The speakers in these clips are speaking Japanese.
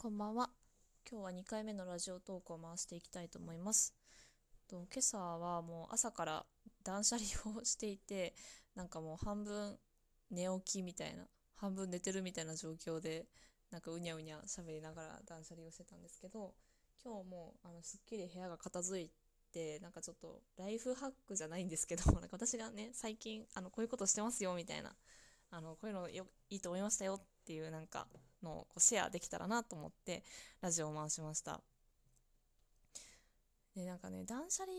こんばんは。今日は2回目のラジオトークを回していきたいと思います。と今朝はもう朝から断捨離をしていて、なんかもう半分寝起きみたいな、半分寝てるみたいな状況で、なんかうにゃうにゃ喋りながら断捨離をしてたんですけど、今日もあのすっきり部屋が片付いて、なんかちょっとライフハックじゃないんですけど、なんか私がね、最近あのこういうことしてますよみたいな、あのこういうのよいいと思いましたよっていうなんかのこうシェアできたらなと思ってラジオを回しました。でなんかね断捨離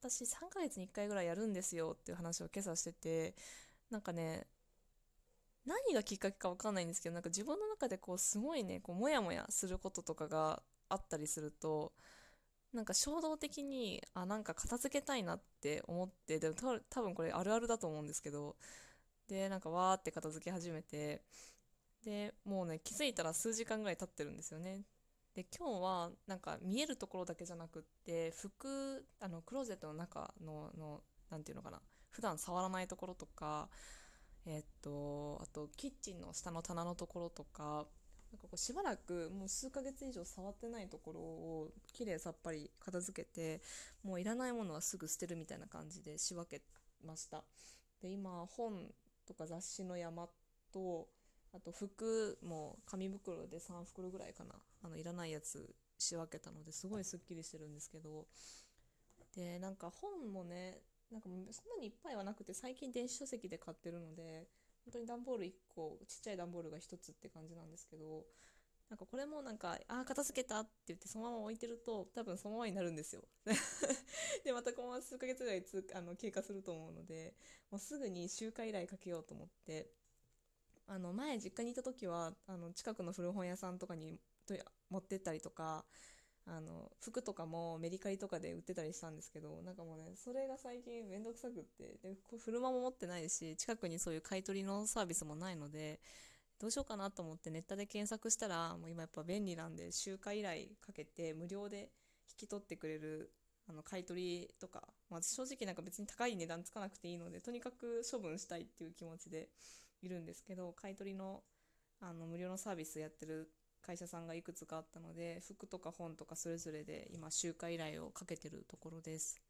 私3ヶ月に1回ぐらいやるんですよっていう話を今朝しててなんかね何がきっかけか分かんないんですけどなんか自分の中でこうすごいねこうモヤモヤすることとかがあったりするとなんか衝動的にあなんか片付けたいなって思ってでも多分これあるあるだと思うんですけどでなんかわーって片付け始めてでもうね気づいたら数時間ぐらい経ってるんですよね。で今日はなんか見えるところだけじゃなくって服あのクローゼットの中ののなんていうのかな。普段触らないところとかえっとあとキッチンの下の棚のところとかなんかこうしばらくもう数ヶ月以上触ってないところをきれいさっぱり片付けてもういらないものはすぐ捨てるみたいな感じで仕分けました。で今本とか雑誌の山とあと服も紙袋で3袋ぐらいかな。あのいらないやつ仕分けたのですごいすっきりしてるんですけど。でなんか本もねなんかそんなにいっぱいはなくて最近電子書籍で買ってるので本当に段ボール1個ちっちゃい段ボールが1つって感じなんですけどなんかこれもなんかああ片付けたって言ってそのまま置いてると多分そのままになるんですよ。でまたこの数ヶ月ぐらいつあの経過すると思うのでもうすぐに集会依頼かけようと思ってあの前実家にいた時はあの近くの古本屋さんとかにと持ってったりとかあの服とかもメリカリとかで売ってたりしたんですけどなんかもうねそれが最近めんどくさくってで車も持ってないし近くにそういう買い取りのサービスもないのでどうしようかなと思ってネットで検索したらもう今やっぱ便利なんで集会依頼かけて無料で引き取ってくれるあの買い取りとか、まあ、正直なんか別に高い値段つかなくていいのでとにかく処分したいっていう気持ちでいるんですけど買い取りのあの無料のサービスやってる会社さんがいくつかあったので服とか本とかそれぞれで今集会依頼をかけてるところです。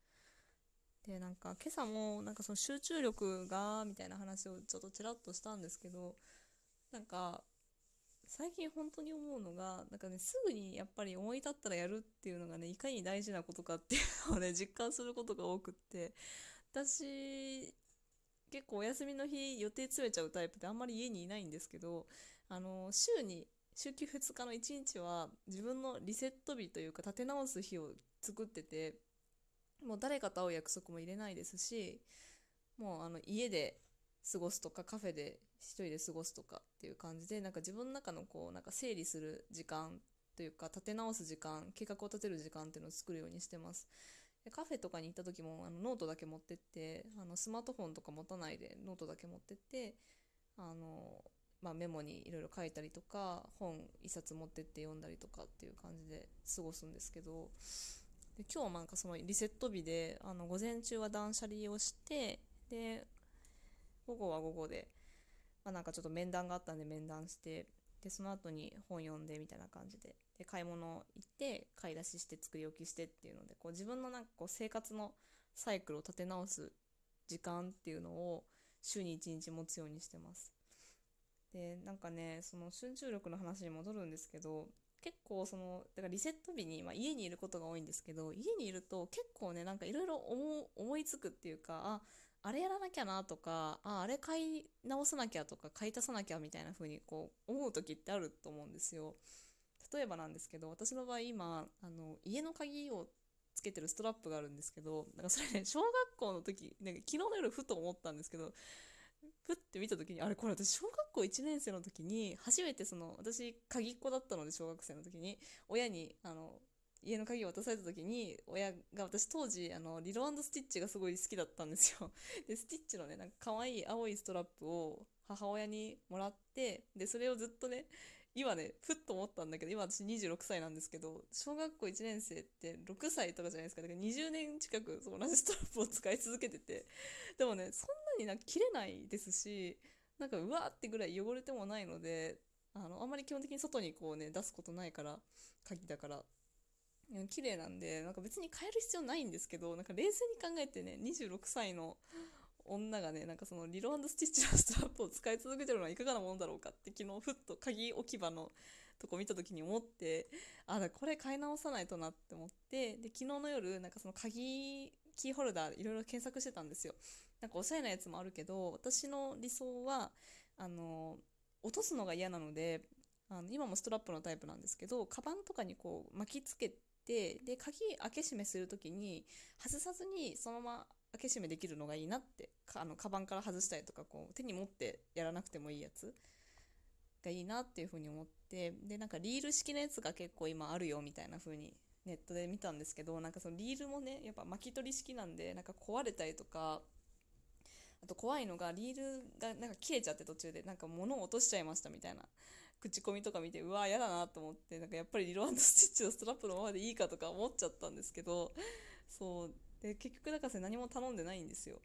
でなんか今朝もなんかその集中力がみたいな話をちょっとちらっとしたんですけどなんか最近本当に思うのがなんかねすぐにやっぱり思い立ったらやるっていうのがねいかに大事なことかっていうのをね実感することが多くって私結構お休みの日予定詰めちゃうタイプであんまり家にいないんですけどあの週に週休2日の1日は自分のリセット日というか立て直す日を作っててもう誰かと会う約束も入れないですしもうあの家で過ごすとかカフェで一人で過ごすとかっていう感じでなんか自分の中のこうなんか整理する時間というか立て直す時間計画を立てる時間っていうのを作るようにしてます。でカフェとかに行った時もあのノートだけ持ってってあのスマートフォンとか持たないでノートだけ持ってってあの、まあ、メモにいろいろ書いたりとか本一冊持ってって読んだりとかっていう感じで過ごすんですけどで今日はなんかそのリセット日であの午前中は断捨離をしてで午後は午後で、まあ、なんかちょっと面談があったんで面談してでその後に本読んでみたいな感じでで買い物行って買い出しして作り置きしてっていうのでこう自分のなんかこう生活のサイクルを立て直す時間っていうのを週に1日持つようにしてます。でなんかねその集中力の話に戻るんですけど結構そのだからリセット日に、まあ、家にいることが多いんですけど家にいると結構ねなんかいろいろ思いつくっていうかああれやらなきゃなとかああれ買い直さなきゃとか買い足さなきゃみたいな風にこう思う時ってあると思うんですよ。例えばなんですけど私の場合今あの家の鍵をつけてるストラップがあるんですけどなんかそれね小学校の時なんか昨日の夜ふと思ったんですけどふって見た時にあれこれ私小学校1年生の時に初めてその私鍵っ子だったので小学生の時に親にあの家の鍵を渡された時に親が私当時あのリロスティッチがすごい好きだったんですよ。でスティッチのねなんか可愛い青いストラップを母親にもらってでそれをずっとね今ねふっと思ったんだけど今私26歳なんですけど小学校1年生って6歳とかじゃないですか。だから20年近く同じストラップを使い続けてて。でもねそんなになんか切れないですしなんかうわーってぐらい汚れてもないのであのあんまり基本的に外にこうね出すことないから鍵だから。綺麗なんでなんか別に変える必要ないんですけどなんか冷静に考えてね26歳の女がねなんかそのリロスティッチのストラップを使い続けてるのはいかがなものだろうかって昨日ふっと鍵置き場のとこ見た時に思ってあだこれ買い直さないとなって思ってで昨日の夜なんかその鍵キーホルダーいろいろ検索してたんですよ。なんかおしゃれなやつもあるけど私の理想はあの落とすのが嫌なのであの今もストラップのタイプなんですけどカバンとかにこう巻きつけてで鍵開け閉めする時に外さずにそのまま開け閉めできるのがいいなってあのカバンから外したりとかこう手に持ってやらなくてもいいやつがいいなっていうふうに思ってでなんかリール式のやつが結構今あるよみたいな風にネットで見たんですけどなんかそのリールもねやっぱ巻き取り式なんでなんか壊れたりとかあと怖いのがリールがなんか切れちゃって途中でなんか物を落としちゃいましたみたいな口コミとか見てうわ嫌だなと思ってなんかやっぱりリロスティッチのストラップのままでいいかとか思っちゃったんですけどそう。で結局だから何も頼んでないんですよ。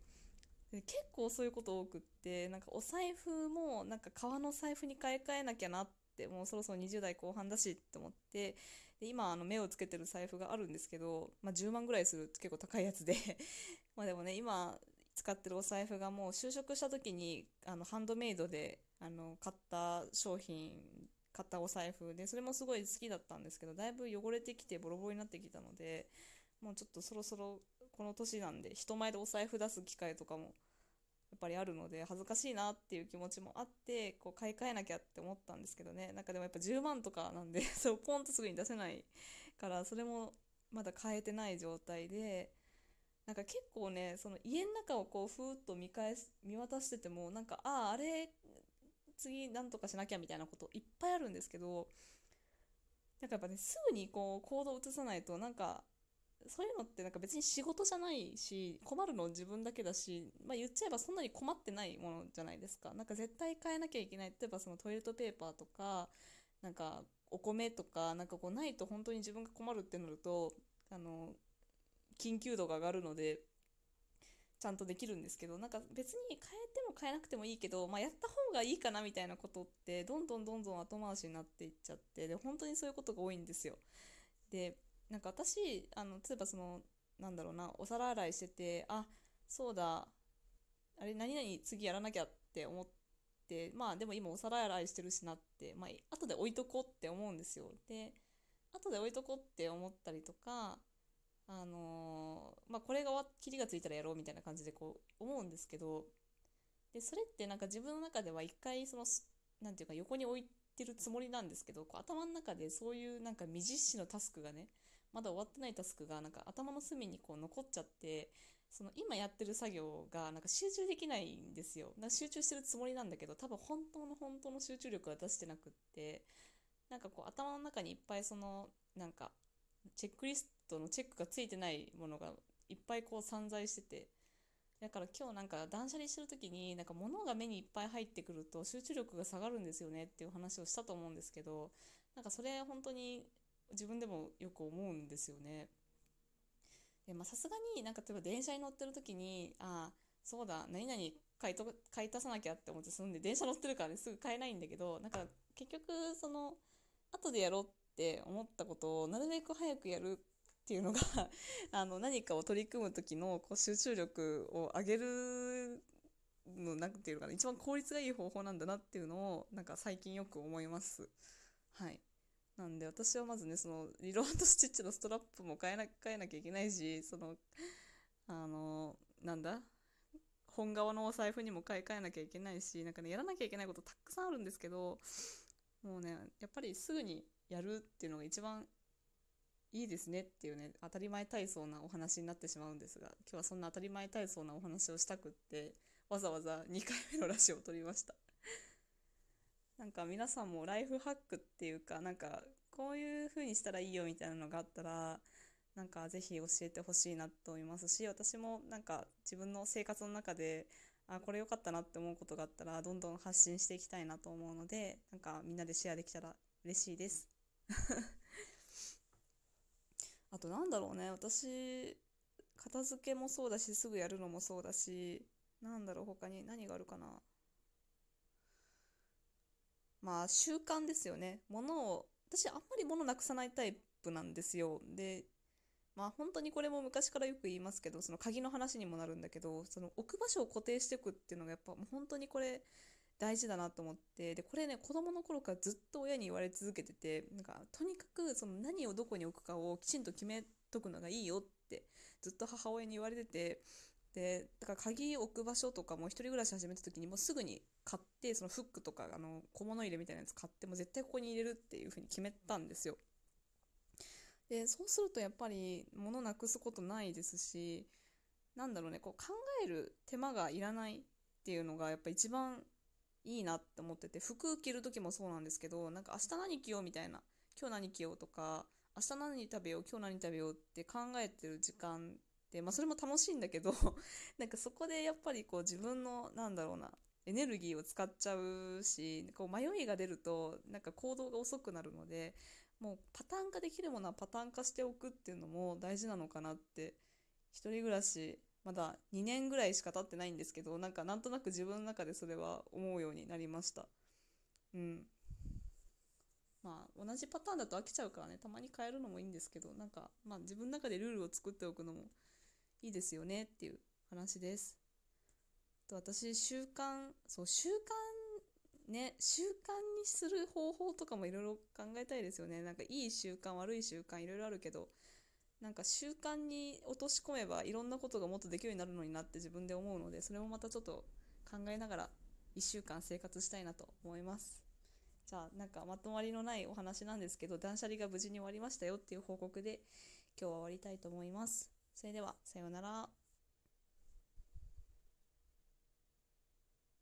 で結構そういうこと多くってなんかお財布もなんか革の財布に買い替えなきゃなってもうそろそろ20代後半だしって思ってで今あの目をつけてる財布があるんですけど、まあ、10万ぐらいする結構高いやつで。まあでもね今使ってるお財布がもう就職した時にあのハンドメイドであの買った商品買ったお財布でそれもすごい好きだったんですけどだいぶ汚れてきてボロボロになってきたのでもうちょっとそろそろこの年なんで人前でお財布出す機会とかもやっぱりあるので恥ずかしいなっていう気持ちもあってこう買い替えなきゃって思ったんですけどねなんかでもやっぱ10万とかなんで そうポンとすぐに出せないからそれもまだ買えてない状態でなんか結構ねその家の中をこうふーっと見返す見渡しててもなんかあああれ次なんとかしなきゃみたいなこといっぱいあるんですけどなんかやっぱねすぐにこう行動を移さないとなんかそういうのってなんか別に仕事じゃないし困るの自分だけだし、まあ、言っちゃえばそんなに困ってないものじゃないですか。なんか絶対変えなきゃいけない。例えばそのトイレットペーパーとかなんかお米とかなんかこうないと本当に自分が困るってなるとあの緊急度が上がるのでちゃんとできるんですけどなんか別に変えても変えなくてもいいけど、まあ、やった方がいいかなみたいなことってどんどんどんどん後回しになっていっちゃってで本当にそういうことが多いんですよ。でなんか私あの例えばそのなんだろうなお皿洗いしててあそうだあれ何々次やらなきゃって思ってまあでも今お皿洗いしてるしなってまあ後で置いとこうって思うんですよで後で置いとこうって思ったりとか、まあこれが切りがついたらやろうみたいな感じでこう思うんですけどでそれってなんか自分の中では一回その何て言うか横に置いてるつもりなんですけどこう頭の中でそういうなんか未実施のタスクがねまだ終わってないタスクがなんか頭の隅にこう残っちゃってその今やってる作業がなんか集中できないんですよ。集中してるつもりなんだけど多分本当の本当の集中力は出してなくってなんかこう頭の中にいっぱいそのなんかチェックリストのチェックがついてないものがいっぱいこう散在しててだから今日なんか断捨離してる時になんか物が目にいっぱい入ってくると集中力が下がるんですよねっていう話をしたと思うんですけどなんかそれ本当に自分でもよく思うんですよね。さすがになんか例えば電車に乗ってる時にああそうだ何々買いと買い足さなきゃって思って住んで電車乗ってるからねすぐ買えないんだけどなんか結局その後でやろうって思ったことをなるべく早くやるっていうのが あの何かを取り組む時のこう集中力を上げるのなんていうのかな一番効率がいい方法なんだなっていうのをなんか最近よく思います。はいなんで私はまずねそのリロードスティッチのストラップも変えな変えなきゃいけないしそのあのなんだ本革のお財布にも買い替えなきゃいけないしなんかねやらなきゃいけないことたくさんあるんですけどもうねやっぱりすぐにやるっていうのが一番いいですねっていうね当たり前体操なお話になってしまうんですが今日はそんな当たり前体操なお話をしたくってわざわざ2回目のラジオを撮りました。なんか皆さんもライフハックっていうかなんかこういう風にしたらいいよみたいなのがあったらなんかぜひ教えてほしいなと思いますし私もなんか自分の生活の中であこれ良かったなって思うことがあったらどんどん発信していきたいなと思うのでなんかみんなでシェアできたら嬉しいです。あとなんだろうね私片付けもそうだしすぐやるのもそうだしなんだろう他に何があるかなまあ習慣ですよね。物を、私あんまり物なくさないタイプなんですよ。で、まあ本当にこれも昔からよく言いますけど、その鍵の話にもなるんだけど、その置く場所を固定していくっていうのがやっぱもう本当にこれ大事だなと思って、で、これね、子供の頃からずっと親に言われ続けてて、なんかとにかくその何をどこに置くかをきちんと決めとくのがいいよってずっと母親に言われてて、で、だから鍵置く場所とかも一人暮らし始めた時にもうすぐに買って、そのフックとかあの小物入れみたいなやつ買っても絶対ここに入れるっていう風に決めたんですよ。で、そうするとやっぱり物なくすことないですし、なんだろうね、こう考える手間がいらないっていうのがやっぱ一番いいなって思ってて、服着る時もそうなんですけど、なんか明日何着ようみたいな、今日何着ようとか、明日何食べよう、今日何食べようって考えてる時間で、まあそれも楽しいんだけど なんかそこでやっぱりこう自分の、なんだろうな、エネルギーを使っちゃうし、こう迷いが出ると、なんか行動が遅くなるので、もうパターン化できるものはパターン化しておくっていうのも大事なのかなって、一人暮らし、まだ2年ぐらいしか経ってないんですけど、なんかなんとなく自分の中でそれは思うようになりました。うん。まあ同じパターンだと飽きちゃうからね、たまに変えるのもいいんですけど、なんかまあ自分の中でルールを作っておくのもいいですよねっていう話です。と私、習慣、そう、習慣、ね、習慣にする方法とかもいろいろ考えたいですよね。なんかいい習慣、悪い習慣いろいろあるけど、なんか習慣に落とし込めばいろんなことがもっとできるようになるのになって自分で思うので、それもまたちょっと考えながら1週間生活したいなと思います。じゃあなんかまとまりのないお話なんですけど断捨離が無事に終わりましたよっていう報告で今日は終わりたいと思います。それではさようなら。